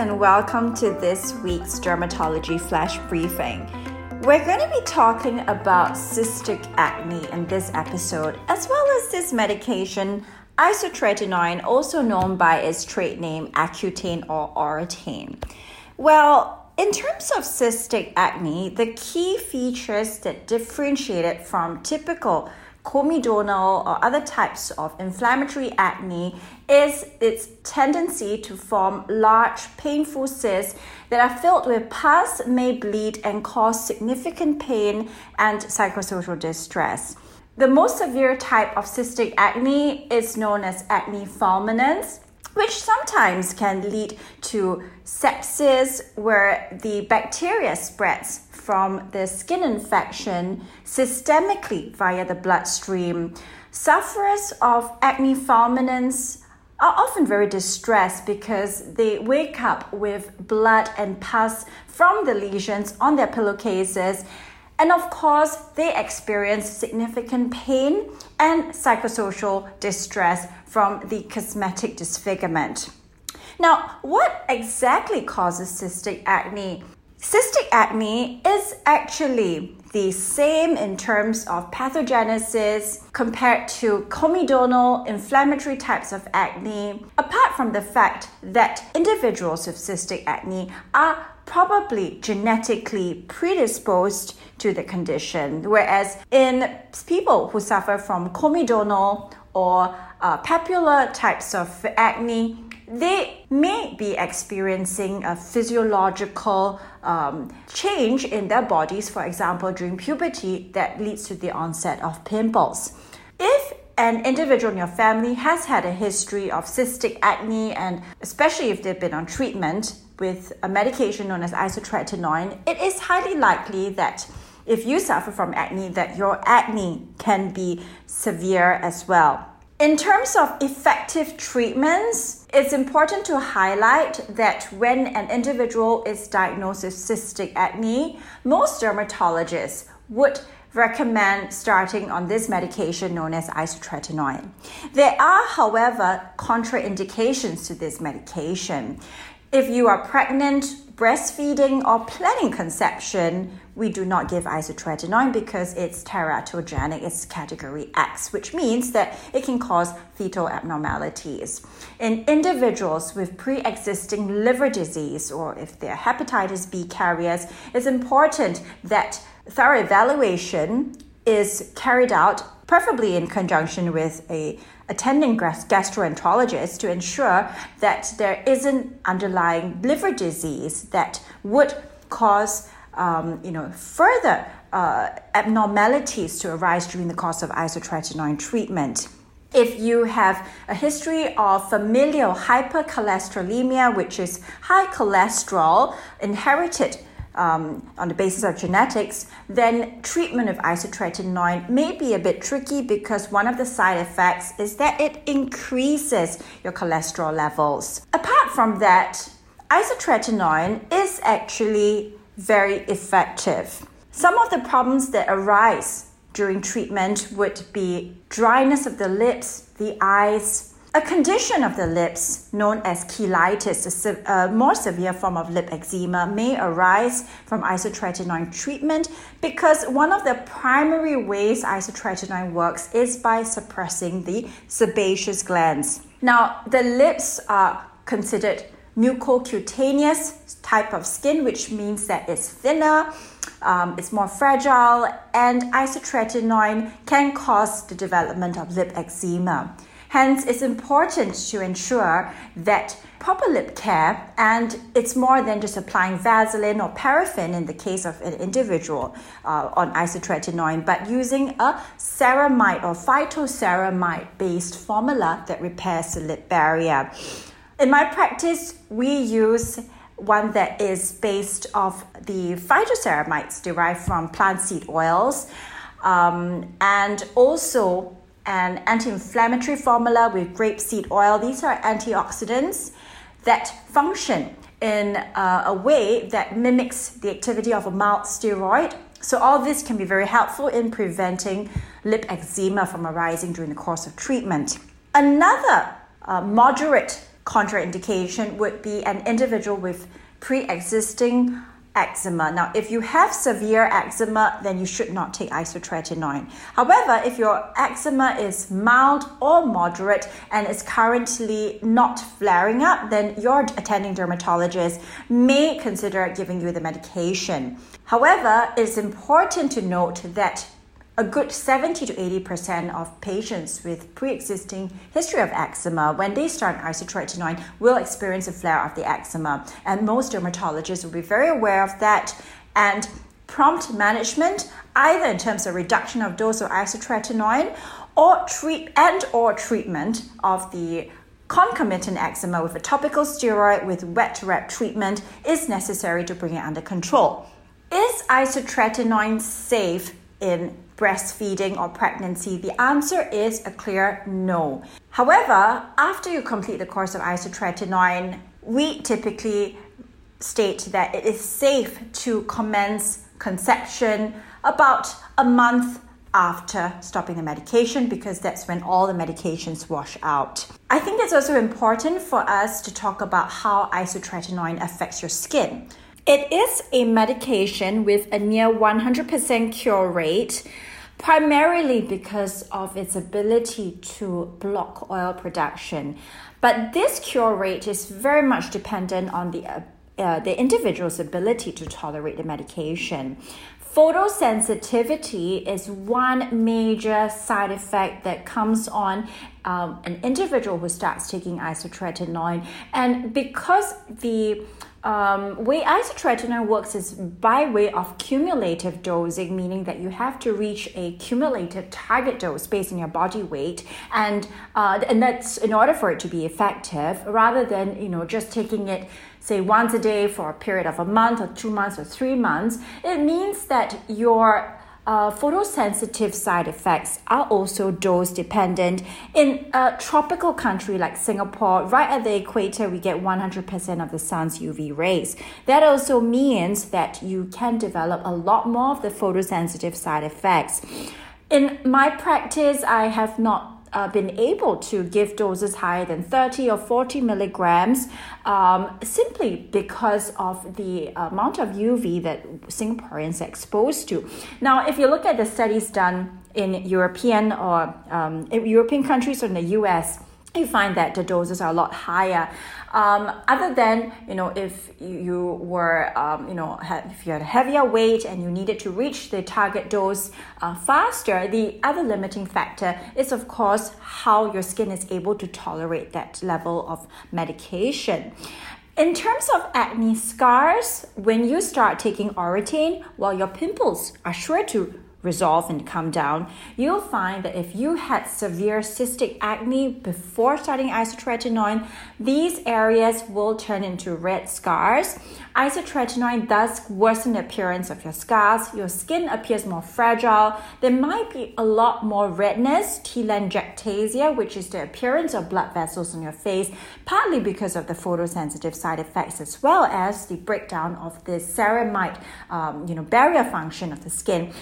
and welcome to this week's dermatology flash briefing. We're going to be talking about cystic acne in this episode, as well as this medication, isotretinoin, also known by its trade name Accutane or Oratane. Well, in terms of cystic acne, the key features that differentiate it from typical comedonal or other types of inflammatory acne is its tendency to form large, painful cysts that are filled with pus, may bleed, and cause significant pain and psychosocial distress. The most severe type of cystic acne is known as acne fulminans which sometimes can lead to sepsis, where the bacteria spreads from the skin infection systemically via the bloodstream. Sufferers of acne fulminans are often very distressed because they wake up with blood and pus from the lesions on their pillowcases. And of course, they experience significant pain and psychosocial distress from the cosmetic disfigurement. Now, what exactly causes cystic acne? Cystic acne is actually the same in terms of pathogenesis compared to comedonal inflammatory types of acne, apart from the fact that individuals with cystic acne are probably genetically predisposed to the condition, whereas in people who suffer from comedonal or uh, papular types of acne, they may be experiencing a physiological um, change in their bodies, for example, during puberty, that leads to the onset of pimples. An individual in your family has had a history of cystic acne, and especially if they've been on treatment with a medication known as isotretinoin, it is highly likely that if you suffer from acne, that your acne can be severe as well. In terms of effective treatments, it's important to highlight that when an individual is diagnosed with cystic acne, most dermatologists would recommend starting on this medication known as isotretinoin. There are, however, contraindications to this medication. If you are pregnant, breastfeeding, or planning conception, we do not give isotretinoin because it's teratogenic, it's category X, which means that it can cause fetal abnormalities. In individuals with pre existing liver disease or if they're hepatitis B carriers, it's important that thorough evaluation is carried out preferably in conjunction with a attending gastroenterologist to ensure that there isn't underlying liver disease that would cause um, you know further uh, abnormalities to arise during the course of isotretinoin treatment. If you have a history of familial hypercholesterolemia, which is high cholesterol inherited um, on the basis of genetics, then treatment of isotretinoin may be a bit tricky because one of the side effects is that it increases your cholesterol levels. Apart from that, isotretinoin is actually very effective. Some of the problems that arise during treatment would be dryness of the lips, the eyes, a condition of the lips known as cheilitis, a more severe form of lip eczema, may arise from isotretinoin treatment because one of the primary ways isotretinoin works is by suppressing the sebaceous glands. Now, the lips are considered mucocutaneous type of skin, which means that it's thinner, um, it's more fragile, and isotretinoin can cause the development of lip eczema. Hence, it's important to ensure that proper lip care, and it's more than just applying Vaseline or paraffin in the case of an individual uh, on isotretinoin, but using a ceramide or phytoceramide based formula that repairs the lip barrier. In my practice, we use one that is based off the phytoceramides derived from plant seed oils um, and also an anti inflammatory formula with grapeseed oil. These are antioxidants that function in uh, a way that mimics the activity of a mild steroid. So, all this can be very helpful in preventing lip eczema from arising during the course of treatment. Another uh, moderate contraindication would be an individual with pre existing eczema. Now, if you have severe eczema, then you should not take isotretinoin. However, if your eczema is mild or moderate and is currently not flaring up, then your attending dermatologist may consider giving you the medication. However, it's important to note that a good 70 to 80% of patients with pre-existing history of eczema, when they start isotretinoin, will experience a flare of the eczema. And most dermatologists will be very aware of that. And prompt management, either in terms of reduction of dose of isotretinoin or treat and or treatment of the concomitant eczema with a topical steroid with wet wrap treatment is necessary to bring it under control. Is isotretinoin safe in breastfeeding or pregnancy? The answer is a clear no. However, after you complete the course of isotretinoin, we typically state that it is safe to commence conception about a month after stopping the medication because that's when all the medications wash out. I think it's also important for us to talk about how isotretinoin affects your skin. It is a medication with a near 100% cure rate primarily because of its ability to block oil production. But this cure rate is very much dependent on the uh, uh, the individual's ability to tolerate the medication. Photosensitivity is one major side effect that comes on um, an individual who starts taking isotretinoin, and because the um, way isotretinoin works is by way of cumulative dosing, meaning that you have to reach a cumulative target dose based on your body weight, and uh, and that's in order for it to be effective, rather than you know just taking it say once a day for a period of a month or two months or three months. It means that your uh, photosensitive side effects are also dose dependent. In a tropical country like Singapore, right at the equator, we get 100% of the sun's UV rays. That also means that you can develop a lot more of the photosensitive side effects. In my practice, I have not uh, been able to give doses higher than 30 or 40 milligrams um, simply because of the amount of UV that Singaporeans are exposed to. Now, if you look at the studies done in European or um, European countries or in the US, you find that the doses are a lot higher. Um, other than you know, if you were um, you know if you had a heavier weight and you needed to reach the target dose uh, faster, the other limiting factor is of course how your skin is able to tolerate that level of medication. In terms of acne scars, when you start taking Oratane, well, your pimples are sure to resolve and come down, you'll find that if you had severe cystic acne before starting isotretinoin, these areas will turn into red scars. Isotretinoin does worsen the appearance of your scars. Your skin appears more fragile. There might be a lot more redness, telangiectasia, which is the appearance of blood vessels on your face, partly because of the photosensitive side effects as well as the breakdown of the ceramide, um, you know, barrier function of the skin.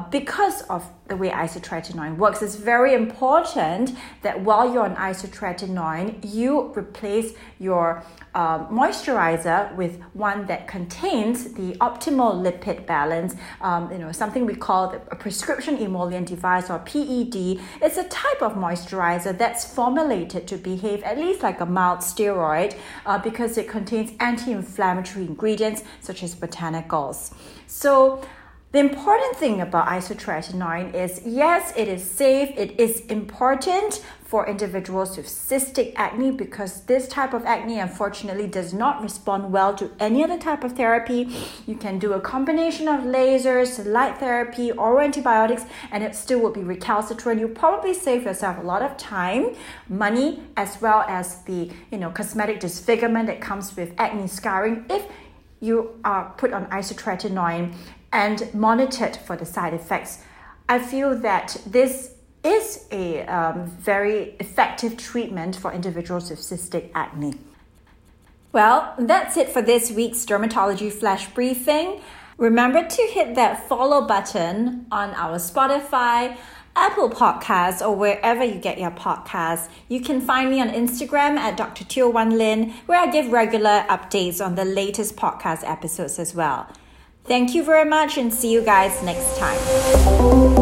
Uh, because of the way isotretinoin works, it's very important that while you're on isotretinoin, you replace your uh, moisturizer with one that contains the optimal lipid balance. Um, you know, something we call a prescription emollient device or PED. It's a type of moisturizer that's formulated to behave at least like a mild steroid uh, because it contains anti-inflammatory ingredients such as botanicals. So the important thing about isotretinoin is yes, it is safe, it is important for individuals with cystic acne because this type of acne unfortunately does not respond well to any other type of therapy. You can do a combination of lasers, light therapy, or antibiotics, and it still will be recalcitrant. You probably save yourself a lot of time, money, as well as the you know cosmetic disfigurement that comes with acne scarring if you are put on isotretinoin and monitored for the side effects. I feel that this is a um, very effective treatment for individuals with cystic acne. Well, that's it for this week's dermatology flash briefing. Remember to hit that follow button on our Spotify, Apple Podcasts, or wherever you get your podcasts. You can find me on Instagram at Dr. Teo Wan Lin, where I give regular updates on the latest podcast episodes as well. Thank you very much and see you guys next time.